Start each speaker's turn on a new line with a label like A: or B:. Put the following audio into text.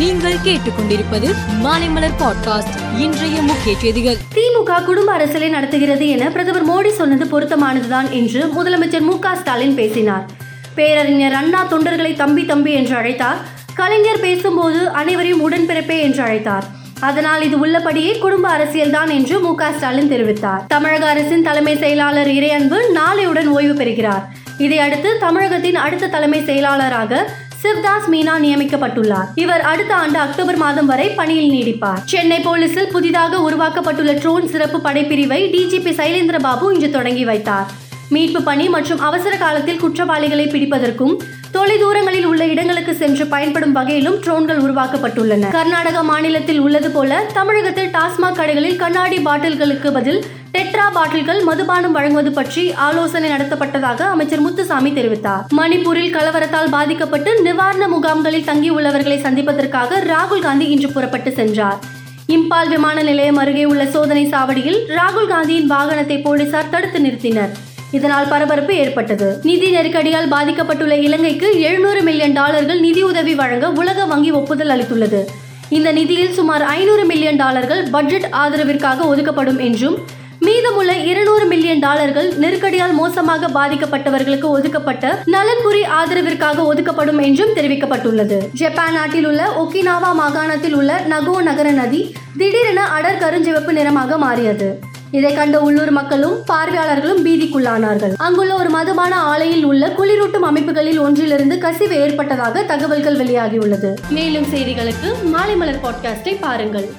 A: நீங்கள் கேட்டுக்கொண்டிருப்பது மாலைமலர் பாட்காஸ்ட். இன்றைய முக்கிய செய்திகள்.
B: திமுக குடும்ப அரசியலை நடத்துகிறது என பிரதமர் மோடி சொன்னது பொருத்தமானதுதான் என்று முதலமைச்சர் மு ஸ்டாலின் பேசினார். பேரறிஞர் அண்ணா தொண்டர்களை தம்பி தம்பி என்று அழைத்தார். கலைஞர் பேசும்போது அனைவரையும் உடன்பிறப்பே என்று அழைத்தார். அதனால் இது உள்ளபடியே குடும்ப அரசியல்தான் என்று மு ஸ்டாலின் தெரிவித்தார். தமிழக அரசின் தலைமை செயலாளர் இறையன்பு நாளையுடன் ஓய்வு பெறுகிறார். இதையடுத்து தமிழகத்தின் அடுத்த தலைமை செயலாளராக சிவ்தாஸ் மீனா நியமிக்கப்பட்டுள்ளார். இவர் அடுத்த ஆண்டு அக்டோபர் மாதம் வரை பணியில் நீடிப்பார். சென்னை போலீசில் புதிதாக உருவாக்கப்பட்டுள்ள ட்ரோன் சிறப்பு படைப்பிரிவை டிஜிபி சைலேந்திர பாபு இன்று தொடங்கி வைத்தார். மீட்பு பணி மற்றும் அவசர காலத்தில் குற்றவாளிகளை பிடிப்பதற்கும் தொலைதூரங்களில் உள்ள இடங்களுக்கு சென்று பயன்படும் வகையிலும் ட்ரோன்கள் உருவாக்கப்பட்டுள்ளன. கர்நாடக மாநிலத்தில் உள்ளது போல தமிழகத்தில் டாஸ்மாக் கடைகளில் கண்ணாடி பாட்டில்களுக்கு பதில் டெட்ரா பாட்டில்கள் மதுபானம் வழங்குவது பற்றி ஆலோசனை நடத்தப்பட்டதாக அமைச்சர் முத்துசாமி தெரிவித்தார். மணிப்பூரில் கலவரத்தால் பாதிக்கப்பட்டு நிவாரண முகாம்களில் தங்கியுள்ளவர்களை சந்திப்பதற்காக ராகுல் காந்தி இன்று புறப்பட்டு சென்றார். இம்பால் விமான நிலையம் அருகே உள்ள சோதனை சாவடியில் ராகுல் காந்தியின் வாகனத்தை போலீசார் தடுத்து நிறுத்தினர். இதனால் பரபரப்பு ஏற்பட்டது. நிதி நெருக்கடியால் பாதிக்கப்பட்டுள்ள இலங்கைக்கு எழுநூறு மில்லியன் டாலர்கள் நிதியுதவி வழங்க உலக வங்கி ஒப்புதல் அளித்துள்ளது. இந்த நிதியில் சுமார் ஐநூறு மில்லியன் டாலர்கள் பட்ஜெட் ஆதரவிற்காக ஒதுக்கப்படும் என்றும் மீதமுள்ள இருநூறு மில்லியன் டாலர்கள் நெருக்கடியால் மோசமாக பாதிக்கப்பட்டவர்களுக்கு ஒதுக்கப்பட்ட நலன்புரி ஆதரவிற்காக ஒதுக்கப்படும் என்றும் தெரிவிக்கப்பட்டுள்ளது. ஜப்பான் நாட்டில் உள்ள ஒக்கினாவா மாகாணத்தில் உள்ள நகோ நகர நதி திடீரென அடர் கருஞ்சிவப்பு நிறமாக மாறியது. இதை கண்ட உள்ளூர் மக்களும் பார்வையாளர்களும் பீதிக்குள்ளானார்கள். அங்குள்ள ஒரு மதுபான ஆலையில் உள்ள குளிரூட்டும் அமைப்புகளில் ஒன்றிலிருந்து கசிவு ஏற்பட்டதாக தகவல்கள் வெளியாகியுள்ளது. மேலும் செய்திகளுக்கு மாலை மலர் பாட்காஸ்டை பாருங்கள்.